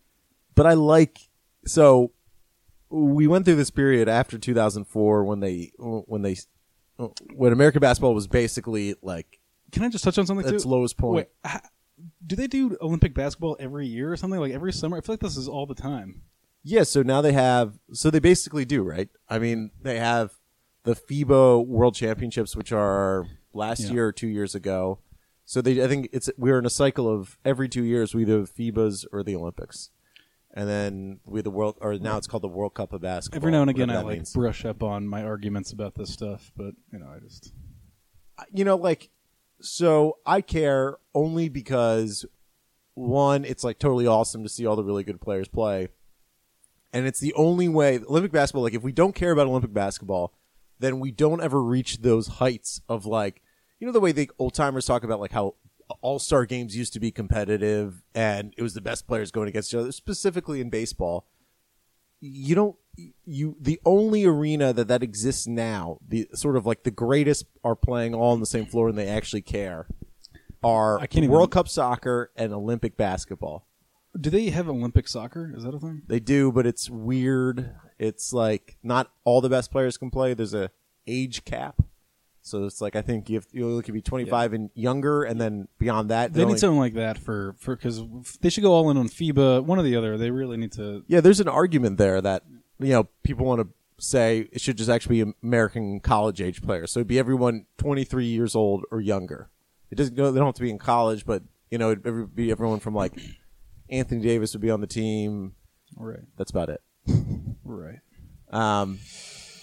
Speaker 1: but I like so we went through this period after 2004 when they when they when American basketball was basically like
Speaker 2: Can I just touch on something
Speaker 1: its
Speaker 2: too?
Speaker 1: lowest point.
Speaker 2: Wait, do they do Olympic basketball every year or something? Like every summer? I feel like this is all the time.
Speaker 1: Yeah, so now they have so they basically do, right? I mean, they have the FIBA World Championships which are last
Speaker 2: Yeah.
Speaker 1: year or 2 years ago. So they I think it's we're in a cycle of every 2 years we do FIBAs or the Olympics. And then we the world or now it's called the World Cup of basketball.
Speaker 2: Every now and again, I like
Speaker 1: means.
Speaker 2: brush up on my arguments about this stuff, but you know, I just
Speaker 1: you know, like, so I care only because one, it's like totally awesome to see all the really good players play, and it's the only way Olympic basketball. Like, if we don't care about Olympic basketball, then we don't ever reach those heights of like, you know the way the old timers talk about like how all star games used to be competitive and it was the best players going against each other, specifically in baseball. You don't you the only arena that that exists now, the sort of like the greatest are playing all on the same floor and they actually care, are
Speaker 2: I can't even-
Speaker 1: World Cup soccer and Olympic basketball.
Speaker 2: Do they have Olympic soccer? Is that a thing?
Speaker 1: They do, but it's weird. It's like not all the best players can play. There's a age cap, so it's like I think you have, you only can be 25 and younger, and then beyond that,
Speaker 2: They need
Speaker 1: only-
Speaker 2: something like that for for because they should go all in on FIBA. One or the other. They really need to.
Speaker 1: Yeah, there's an argument there that you know people want to say it should just actually be American college age players. So it'd be everyone 23 years old or younger. It doesn't go. They don't have to be in college, but you know, it'd be everyone from like (clears throat) Anthony Davis would be on the team.
Speaker 2: Right.
Speaker 1: That's about it.
Speaker 2: Right.
Speaker 1: Um,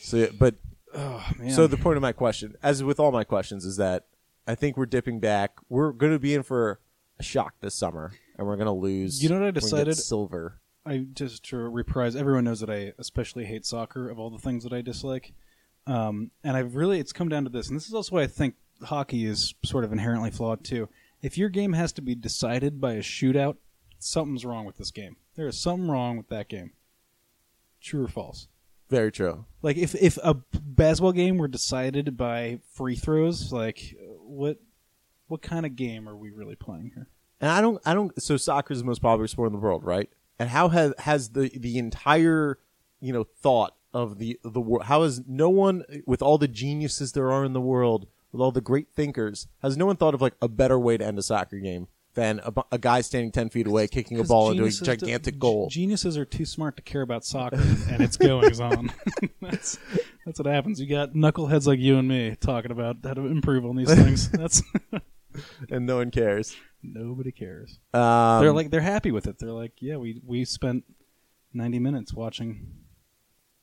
Speaker 1: so, but
Speaker 2: Oh man.
Speaker 1: So the point of my question, as with all my questions, is that I think we're dipping back. We're going to be in for a shock this summer, and we're going to lose.
Speaker 2: You know what I
Speaker 1: we're gonna get
Speaker 2: decided?
Speaker 1: Silver.
Speaker 2: I just to reprise. Everyone knows that I especially hate soccer of all the things that I dislike. Um, and I've really it's come down to this, and this is also why I think hockey is sort of inherently flawed too. If your game has to be decided by a shootout, something's wrong with this game. There is something wrong with that game. True or false?
Speaker 1: Very true.
Speaker 2: Like if if a basketball game were decided by free throws, like what what kind of game are we really playing here?
Speaker 1: And I don't. I don't. So soccer is the most popular sport in the world, right? And how has has the the entire you know thought of the the world? How has no one with all the geniuses there are in the world, with all the great thinkers, has no one thought of like a better way to end a soccer game than a, a guy standing ten feet away kicking a ball into a
Speaker 2: geniuses do-
Speaker 1: gigantic goal?
Speaker 2: Geniuses are too smart to care about soccer and its goings on. (laughs) that's that's what happens. You got knuckleheads like you and me talking about how to improve on these things. (laughs) That's (laughs)
Speaker 1: and no one cares.
Speaker 2: nobody cares.
Speaker 1: Um,
Speaker 2: they're like they're happy with it. They're like, yeah, we we spent ninety minutes watching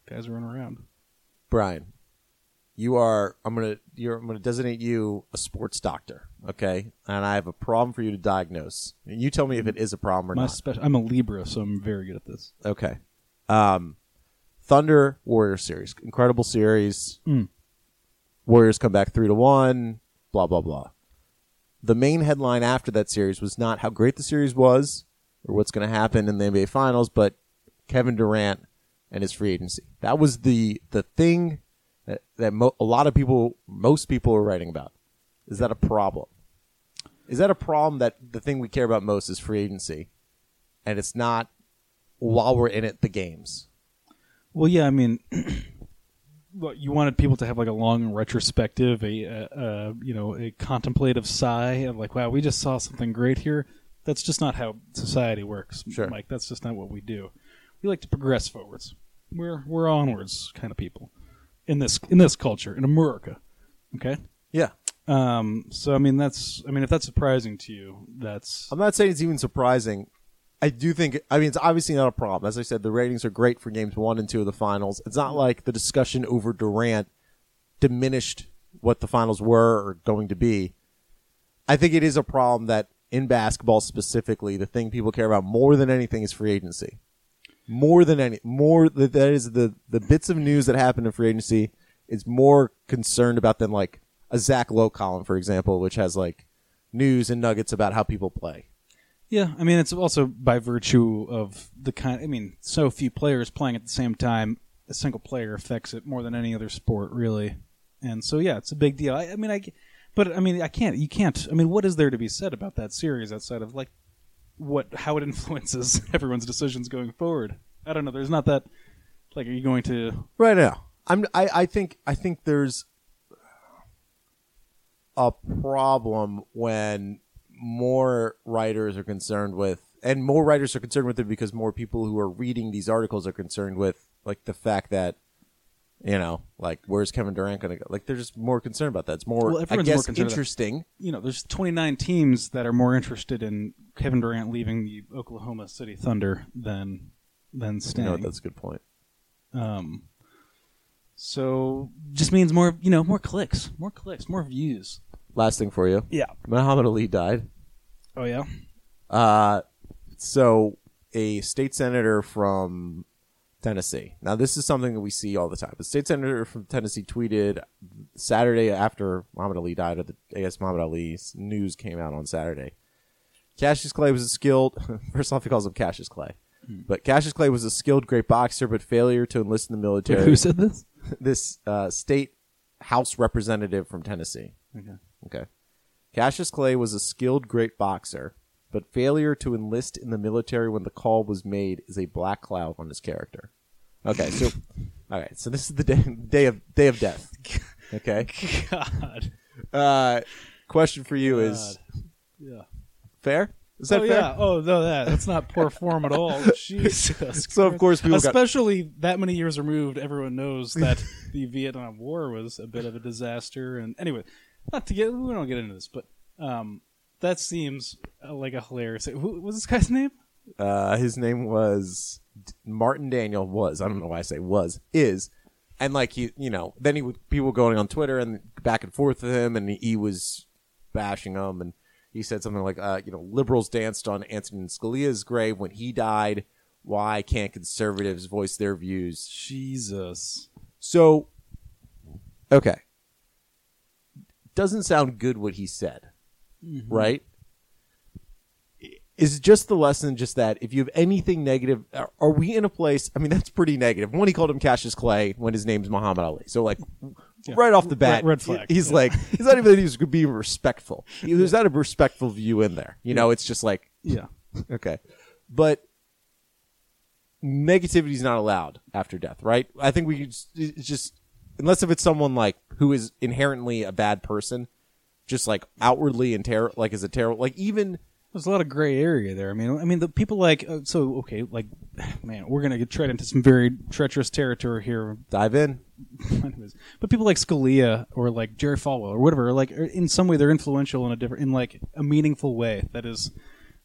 Speaker 2: guys run around.
Speaker 1: Brian, you are I'm gonna you're I'm gonna designate you a sports doctor, okay? And I have a problem for you to diagnose. And you tell me if it is a problem or
Speaker 2: My
Speaker 1: not.
Speaker 2: spe- I'm a Libra, so I'm very good at this.
Speaker 1: Okay. Um, Thunder Warriors series, incredible series.
Speaker 2: Mm.
Speaker 1: Warriors come back three to one. Blah blah blah. The main headline after that series was not how great the series was or what's going to happen in the NBA Finals, but Kevin Durant and his free agency. That was the the thing that, that mo- a lot of people, most people, are writing about. Is that a problem? Is that a problem that the thing we care about most is free agency, and it's not while we're in it the games?
Speaker 2: Well, yeah, I mean, (clears throat) you wanted people to have like a long retrospective, a you know a contemplative sigh of like, wow, we just saw something great here. That's just not how society works,
Speaker 1: Sure.
Speaker 2: Mike. That's just not what we do. We like to progress forwards. We're we're onwards kind of people in this in this culture in America. Okay.
Speaker 1: Yeah.
Speaker 2: Um. So I mean, that's I mean, if that's surprising to you, that's
Speaker 1: I'm not saying it's even surprising. I do think. I mean, it's obviously not a problem. As I said, the ratings are great for games one and two of the finals. It's not like the discussion over Durant diminished what the finals were or going to be. I think it is a problem that in basketball specifically, the thing people care about more than anything is free agency. More than any, more that is the the bits of news that happen in free agency is more concerned about than like a Zach Lowe column, for example, which has like news and nuggets about how people play.
Speaker 2: Yeah, I mean it's also by virtue of the kind. I mean, so few players playing at the same time. A single player affects it more than any other sport, really. And so, yeah, it's a big deal. I, I mean, I, but I mean, I can't. You can't. I mean, what is there to be said about that series outside of like what how it (laughs) influences everyone's decisions going forward? I don't know. There's not that. Like, are you going to?
Speaker 1: Right now, I'm. I, I think. I think there's a problem when more writers are concerned with, and more writers are concerned with it because more people who are reading these articles are concerned with, like the fact that, you know, like where's Kevin Durant going to go? Like they're just more concerned about that. It's more,
Speaker 2: Well,
Speaker 1: I
Speaker 2: everyone's more
Speaker 1: guess,
Speaker 2: concerned about-
Speaker 1: interesting.
Speaker 2: You know, there's 29 teams that are more interested in Kevin Durant leaving the Oklahoma City Thunder than than
Speaker 1: You
Speaker 2: staying.
Speaker 1: know, that's a good point.
Speaker 2: Um, so just means more, you know, more clicks, more clicks, more views.
Speaker 1: Last thing for you,
Speaker 2: Yeah.
Speaker 1: Muhammad Ali died.
Speaker 2: Oh yeah.
Speaker 1: Uh, so a state senator from Tennessee. Now, this is something that we see all the time. The state senator from Tennessee tweeted Saturday after Muhammad Ali died, or the, I guess Muhammad Ali's news came out on Saturday. Cassius Clay was a skilled. (laughs) First off, he calls him Cassius Clay, but Cassius Clay was a skilled, great boxer, but failure to enlist in the military.
Speaker 2: Who said this? (laughs)
Speaker 1: this uh, state House representative from Tennessee.
Speaker 2: Okay.
Speaker 1: Okay. Cassius Clay was a skilled, great boxer, but failure to enlist in the military when the call was made is a black cloud on his character. Okay, so all right, so this is the day, day of day of death. Okay. (laughs)
Speaker 2: God.
Speaker 1: Uh, question for you is
Speaker 2: Yeah.
Speaker 1: fair? Is that
Speaker 2: oh
Speaker 1: fair?
Speaker 2: yeah. Oh no, that that's not poor form at all. (laughs) Jesus.
Speaker 1: So, of
Speaker 2: Christ.
Speaker 1: course, people got-
Speaker 2: especially that many years removed, everyone knows that (laughs) the Vietnam War was a bit of a disaster. And anyway, not to get we don't get into this, but um, that seems uh, like a hilarious. Who what was this guy's name?
Speaker 1: Uh, his name was Martin Daniel. Was I don't know why I say was is, and like he, you know, then he would people going on Twitter and back and forth with him, and he was bashing them, and he said something like, uh, you know, liberals danced on Antonin Scalia's grave when he died. Why can't conservatives voice their views?
Speaker 2: Jesus.
Speaker 1: So, okay, doesn't sound good what he said, right? Is just the lesson just that if you have anything negative, are, are we in a place? I mean, that's pretty negative. One, he called him Cassius Clay when his name's Muhammad Ali. So, like, right off the bat,
Speaker 2: Red- red flag.
Speaker 1: He's
Speaker 2: Yeah.
Speaker 1: like, he's not even that he's being respectful. He- There's not a respectful view in there. You know, it's just like,
Speaker 2: Yeah.
Speaker 1: okay, but negativity is not allowed after death, right? I think we could just, just unless if it's someone like who is inherently a bad person, just like outwardly and terror, like is a terrible, like even
Speaker 2: There's a lot of gray area there. I mean, I mean, the people like uh, so okay, like (sighs) man, we're gonna get tread into some very treacherous territory here.
Speaker 1: dive in. (laughs)
Speaker 2: But people like Scalia or like Jerry Falwell or whatever, like in some way they're influential in a different, in like a meaningful way. That is,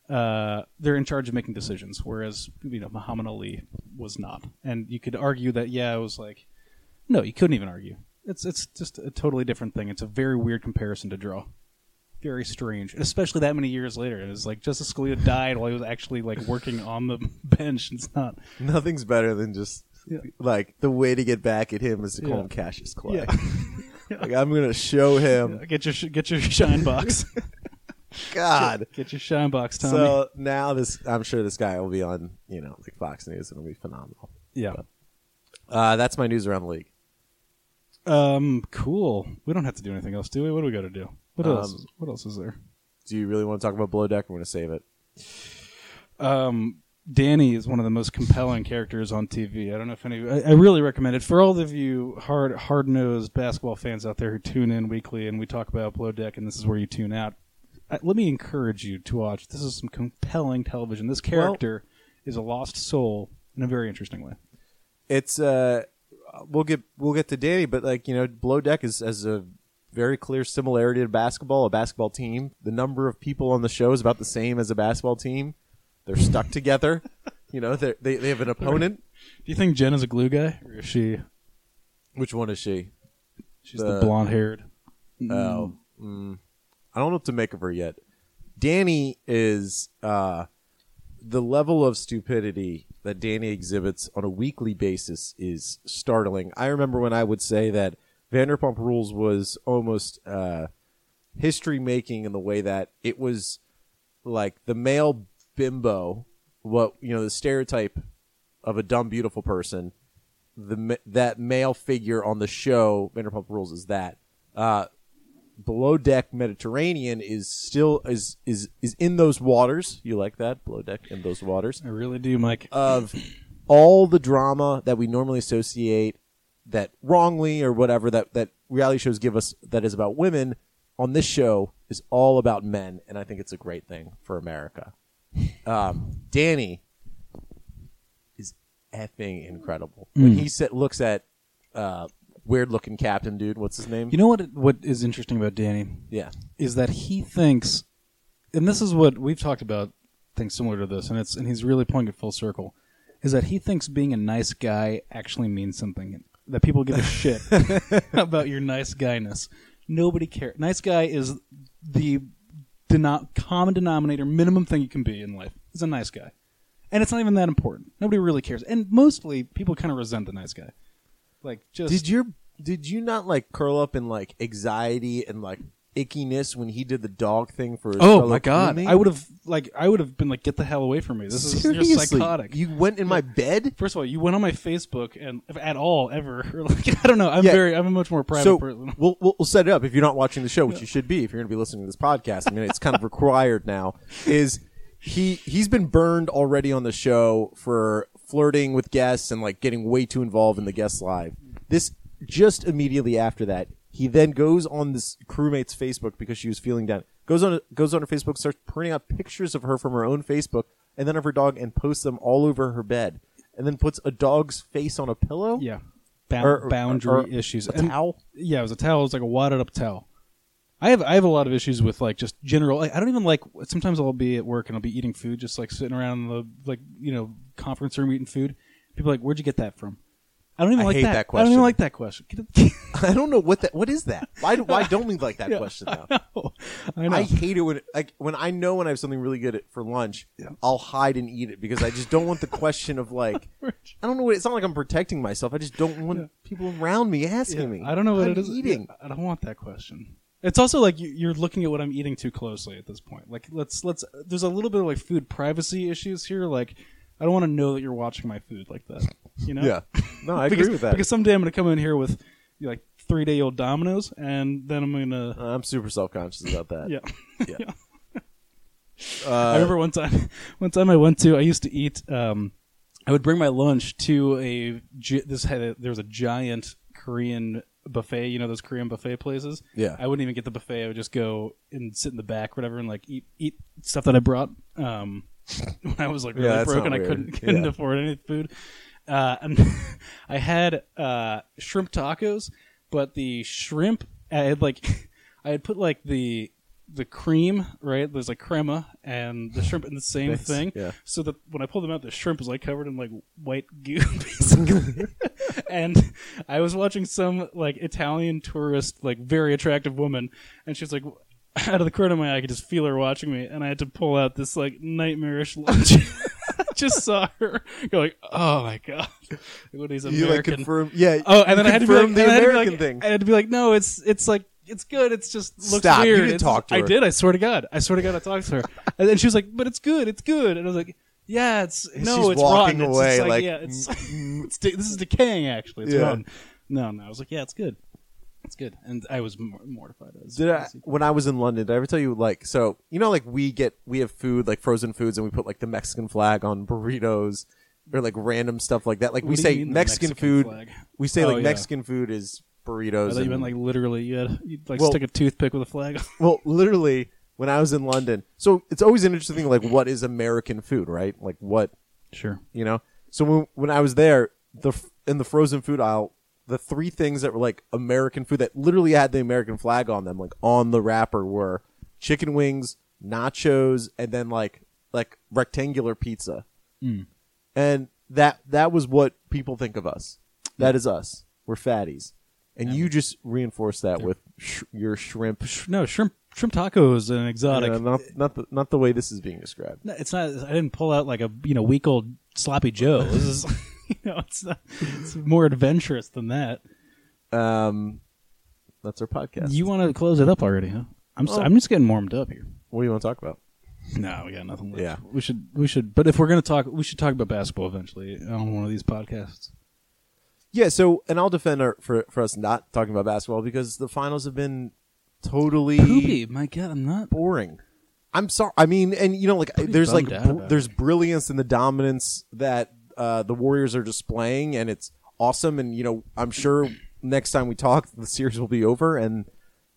Speaker 2: uh, they're in charge of making decisions, whereas you know Muhammad Ali was not. And you could argue that yeah, it was like, no, you couldn't even argue. It's it's just a totally different thing. It's a very weird comparison to draw. Very strange, especially that many years later. It was like Justice Scalia died while he was actually like working on the (laughs) bench. It's not.
Speaker 1: Nothing's better than just
Speaker 2: Yeah.
Speaker 1: like the way to get back at him is to call
Speaker 2: Yeah.
Speaker 1: him Cassius Clay.
Speaker 2: Yeah. (laughs)
Speaker 1: like I'm gonna show him. (laughs)
Speaker 2: Get your sh- get your shine box.
Speaker 1: God.
Speaker 2: Get your shine box, Tommy.
Speaker 1: So now this, I'm sure this guy will be on, you know, like Fox News, and it'll be phenomenal.
Speaker 2: yeah.
Speaker 1: Uh, that's my news around the league.
Speaker 2: Um. Cool. We don't have to do anything else, do we? What do we got to do? What
Speaker 1: Um,
Speaker 2: else? What else is there?
Speaker 1: Do you really want to talk about Below Deck? I'm going to save it.
Speaker 2: Um. Danny is one of the most compelling characters on TV. I don't know if any. I, I really recommend it for all of you hard hard nosed basketball fans out there who tune in weekly and we talk about Below Deck, and this is where you tune out. Uh, let me encourage you to watch. This is some compelling television. This character is a lost soul in a very interesting way.
Speaker 1: It's uh, we'll get we'll get to Danny, but like you know, Below Deck is as a very clear similarity to basketball, a basketball team. The number of people on the show is about the same as a basketball team. They're stuck (laughs) together. You know, they they have an opponent.
Speaker 2: Do you think Jen is a glue guy, or is she?
Speaker 1: Which one is she?
Speaker 2: She's the,
Speaker 1: The-
Speaker 2: blonde haired.
Speaker 1: Oh, mm, I don't know what to make of her yet. Danny is uh, the level of stupidity that Danny exhibits on a weekly basis is startling. I remember when I would say that Vanderpump Rules was almost uh, history making in the way that it was like the male bimbo, what you know, the stereotype of a dumb, beautiful person. The that male figure on the show Vanderpump Rules is that. Uh, below deck Mediterranean is still is is is in those waters. You like that below deck in those waters
Speaker 2: I really do, Mike.
Speaker 1: of all the drama that we normally associate that wrongly or whatever that that reality shows give us that is about women on this show is all about men, and I think it's a great thing for America. Um, Danny is effing incredible when he sit, looks at uh, weird looking captain dude. What's his name?
Speaker 2: you know what? What is interesting about Danny
Speaker 1: yeah,
Speaker 2: is that he thinks, and this is what we've talked about things similar to this, and it's and he's really pulling it full circle. Is that he thinks being a nice guy actually means something that people give a shit (laughs) about your nice guyness. Nobody cares. Nice guy is the deno- common denominator, minimum thing you can be in life. Is a nice guy, and it's not even that important. Nobody really cares, and mostly people kind of resent the nice guy. Like just
Speaker 1: Did your Did you not like curl up in like anxiety and like ickiness when he did the dog thing for his
Speaker 2: Oh
Speaker 1: fellow
Speaker 2: my god!
Speaker 1: crewmate?
Speaker 2: I would have like I would have been like, get the hell away from me. This is you're
Speaker 1: Seriously,
Speaker 2: psychotic.
Speaker 1: You went in my bed.
Speaker 2: First of all, you went on my Facebook and if at all ever. Or (laughs) like I don't know. I'm
Speaker 1: Yeah.
Speaker 2: very I'm a much more private
Speaker 1: So
Speaker 2: person. (laughs)
Speaker 1: we'll, we'll we'll set it up if you're not watching the show, which you should be if you're going to be listening to this podcast. I mean, it's kind of required now. Is he he's been burned already on the show for flirting with guests and like getting way too involved in the guest live. This just immediately after that, he then goes on this crewmate's Facebook because she was feeling down. Goes on goes on her Facebook, starts printing out pictures of her from her own Facebook and then of her dog and posts them all over her bed. And then puts a dog's face on a pillow.
Speaker 2: Yeah. Bound,
Speaker 1: Or- or-
Speaker 2: boundary
Speaker 1: or
Speaker 2: issues.
Speaker 1: a
Speaker 2: And-
Speaker 1: towel?
Speaker 2: Yeah, it was a towel. It was like a wadded up towel. I have I have a lot of issues with like just general. Like, I don't even like. Sometimes I'll be at work and I'll be eating food, just like sitting around in the like you know conference room eating food. People are like, where'd you get that from? I don't even
Speaker 1: I
Speaker 2: like
Speaker 1: hate
Speaker 2: that.
Speaker 1: that
Speaker 2: I don't even like that question. Get (laughs)
Speaker 1: I don't know what that. What is that? Why? do- Why don't we like that (laughs) question now? (laughs)
Speaker 2: I know. I know.
Speaker 1: I hate it when like when I know when I have something really good at, for lunch, I'll hide and eat it because I just don't want the question of like I don't know what it's not like I'm protecting myself. I just don't want people around me asking me.
Speaker 2: I don't know what
Speaker 1: I'm
Speaker 2: it is.
Speaker 1: Eating.
Speaker 2: Yeah, I don't want that question. It's also like you- you're looking at what I'm eating too closely at this point. Like let's let's. There's a little bit of like food privacy issues here. Like I don't want to know that you're watching my food like that. You know?
Speaker 1: Yeah. No, I (laughs)
Speaker 2: because,
Speaker 1: agree with that.
Speaker 2: Because someday I'm gonna come in here with you know, like three day old Dominoes, and then I'm gonna
Speaker 1: I'm super self conscious about that.
Speaker 2: yeah. (laughs)
Speaker 1: Yeah.
Speaker 2: I
Speaker 1: Uh,
Speaker 2: remember one time, (laughs) one time I went to, I used to eat, um, I would bring my lunch to a, this had a, there was a giant Korean buffet, you know, those Korean buffet places.
Speaker 1: Yeah.
Speaker 2: I wouldn't even get the buffet. I would just go and sit in the back, whatever, and like eat, eat stuff that I brought, um, (laughs) when I was like really
Speaker 1: Yeah,
Speaker 2: broke and I couldn't, couldn't
Speaker 1: Yeah.
Speaker 2: afford any food. Uh, and (laughs) I had, uh, shrimp tacos, but the shrimp, I had like, (laughs) I had put like the, the cream, right? There's like crema and the shrimp in the same
Speaker 1: Thanks.
Speaker 2: thing.
Speaker 1: Yeah.
Speaker 2: So that when I pulled them out, the shrimp was like covered in like white goo, basically. and I was watching some like Italian tourist, like very attractive woman, and she was like, (laughs) out of the corner of my eye, I could just feel her watching me, and I had to pull out this like nightmarish lunch. (laughs) just saw her go like, oh my god, (laughs) what is
Speaker 1: you like confirm? Yeah.
Speaker 2: Oh, and then I had to be like,
Speaker 1: the
Speaker 2: and I
Speaker 1: American
Speaker 2: like-
Speaker 1: thing.
Speaker 2: I had to be like, no, it's it's like it's good. It's just looks
Speaker 1: Stop. You
Speaker 2: weird.
Speaker 1: didn't
Speaker 2: It's-
Speaker 1: talk to her.
Speaker 2: I did. I swear to God. I swear to God, I talked to her, and then she was like, "But it's good. It's good." And I was like, "Yeah, it's no,
Speaker 1: she's
Speaker 2: it's
Speaker 1: walking
Speaker 2: rotten. It's-
Speaker 1: away
Speaker 2: it's like,
Speaker 1: like,
Speaker 2: yeah, it's, it's de- this is decaying. Actually, it's
Speaker 1: Yeah.
Speaker 2: rotten." No, no, I was like, "Yeah, it's good. It's good." And I was mor- mortified. As,
Speaker 1: Did I,
Speaker 2: as
Speaker 1: when I was in London, did I ever tell you like so you know like we get we have food like frozen foods and we put like the Mexican flag on burritos or like random stuff like that. Like we
Speaker 2: What do you
Speaker 1: say
Speaker 2: mean, the
Speaker 1: Mexican,
Speaker 2: Mexican
Speaker 1: food.
Speaker 2: flag?
Speaker 1: We say
Speaker 2: Oh,
Speaker 1: like
Speaker 2: yeah.
Speaker 1: Mexican food is burritos.
Speaker 2: I thought you
Speaker 1: and-
Speaker 2: meant like literally. You had you'd like
Speaker 1: Well-
Speaker 2: stick a toothpick with a flag. on.
Speaker 1: well, literally when I was in London. So it's always an interesting thing like what is American food, right? Like what
Speaker 2: Sure.
Speaker 1: you know. So when when I was there, the f- in the frozen food aisle, the three things that were like American food that literally had the American flag on them, like on the wrapper, were chicken wings, nachos, and then like like rectangular pizza. Mm. And that that was what people think of us. Mm. That is us. We're fatties. And you just reinforce that with sh- your shrimp.
Speaker 2: No, shrimp shrimp taco is an exotic.
Speaker 1: Yeah, not not the not the way this is being described.
Speaker 2: No, it's not. I didn't pull out like a you know week old sloppy Joe. This is (laughs) (laughs) you know it's not, it's (laughs) more adventurous than that.
Speaker 1: Um, that's our podcast.
Speaker 2: You want to close it up already, huh? I'm s
Speaker 1: Oh.
Speaker 2: am just getting warmed up here.
Speaker 1: what do you want to talk about?
Speaker 2: No, we got nothing left.
Speaker 1: Yeah.
Speaker 2: we should we should. But if we're gonna talk, we should talk about basketball eventually on one of these podcasts.
Speaker 1: Yeah, so and I'll defend our, for for us not talking about basketball because the finals have been totally
Speaker 2: Poopy, my God, I'm not.
Speaker 1: boring. I'm sorry. I mean, and you know, like there's like
Speaker 2: bummed out
Speaker 1: br-
Speaker 2: about
Speaker 1: there's brilliance in the dominance that uh, the Warriors are displaying, and it's awesome. And you know, I'm sure next time we talk, the series will be over, and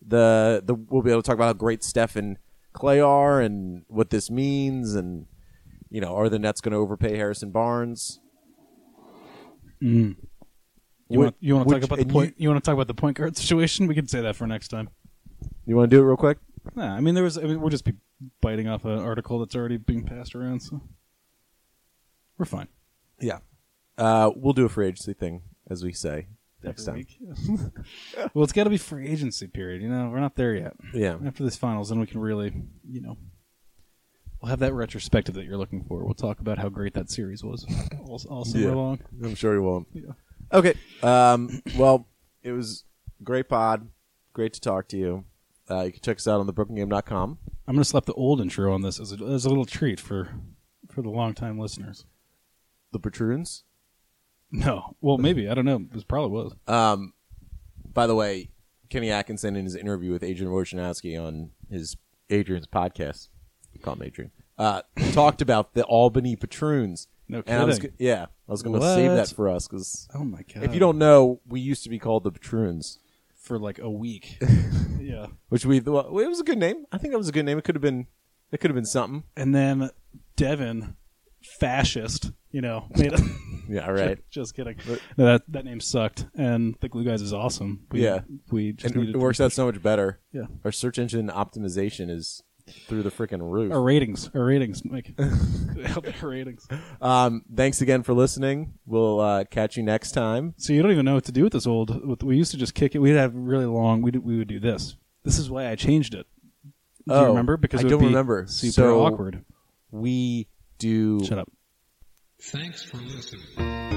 Speaker 1: the the we'll be able to talk about how great Steph and Klay are, and what this means, and you know, are the Nets going to overpay Harrison Barnes?
Speaker 2: You want you want to talk about the point? You, want to talk about the point guard (laughs) situation? We can say that for next time.
Speaker 1: You want to do it real quick?
Speaker 2: Nah, I mean there was. I mean, we'll just be biting off an article that's already being passed around, so we're fine.
Speaker 1: Yeah. Uh, we'll do a free agency thing, as we say next time. (laughs)
Speaker 2: well, it's got to be free agency period. You know, we're not there yet.
Speaker 1: Yeah.
Speaker 2: After this finals, then we can really, you know, we'll have that retrospective that you're looking for. We'll talk about how great that series was (laughs) all, all summer
Speaker 1: Yeah.
Speaker 2: long.
Speaker 1: I'm sure you won't.
Speaker 2: Yeah.
Speaker 1: Okay. Um, well, it was great pod. Great to talk to you. Uh, you can check us out on thebrooklyngame.com.
Speaker 2: I'm gonna slap the old intro on this as a, as a little treat for for the long time listeners.
Speaker 1: The Patroons.
Speaker 2: No, well maybe I don't know. This probably was.
Speaker 1: Um, by the way, Kenny Atkinson in his interview with Adrian Wojnarowski on his Adrian's podcast, call him Adrian, uh, talked about the Albany Patroons.
Speaker 2: No
Speaker 1: And I was,
Speaker 2: kidding.
Speaker 1: yeah, I was going to save that for us because
Speaker 2: Oh my god!
Speaker 1: if you don't know, we used to be called the Patroons,
Speaker 2: for like a week, (laughs) yeah.
Speaker 1: which we well, it was a good name. I think that was a good name. It could have been it could have been something.
Speaker 2: And then Devin, fascist, you know, (laughs) made
Speaker 1: Yeah, right. (laughs)
Speaker 2: just kidding.
Speaker 1: But-
Speaker 2: No, that that name sucked, and the Glue Guys is awesome. We,
Speaker 1: Yeah.
Speaker 2: we just
Speaker 1: and it works out so much better.
Speaker 2: Yeah,
Speaker 1: Our search engine optimization is through the freaking roof.
Speaker 2: our ratings, our ratings, Mike. (laughs) our ratings.
Speaker 1: Um, thanks again for listening. We'll uh, catch you next time.
Speaker 2: So you don't even know what to do with this old. with- We used to just kick it. We'd have really long. We we would do this. This is why I changed it. Do
Speaker 1: Oh,
Speaker 2: you remember? Because
Speaker 1: I don't
Speaker 2: be
Speaker 1: remember.
Speaker 2: Super
Speaker 1: So-
Speaker 2: awkward.
Speaker 1: We do
Speaker 2: Shut up.
Speaker 4: Thanks for listening.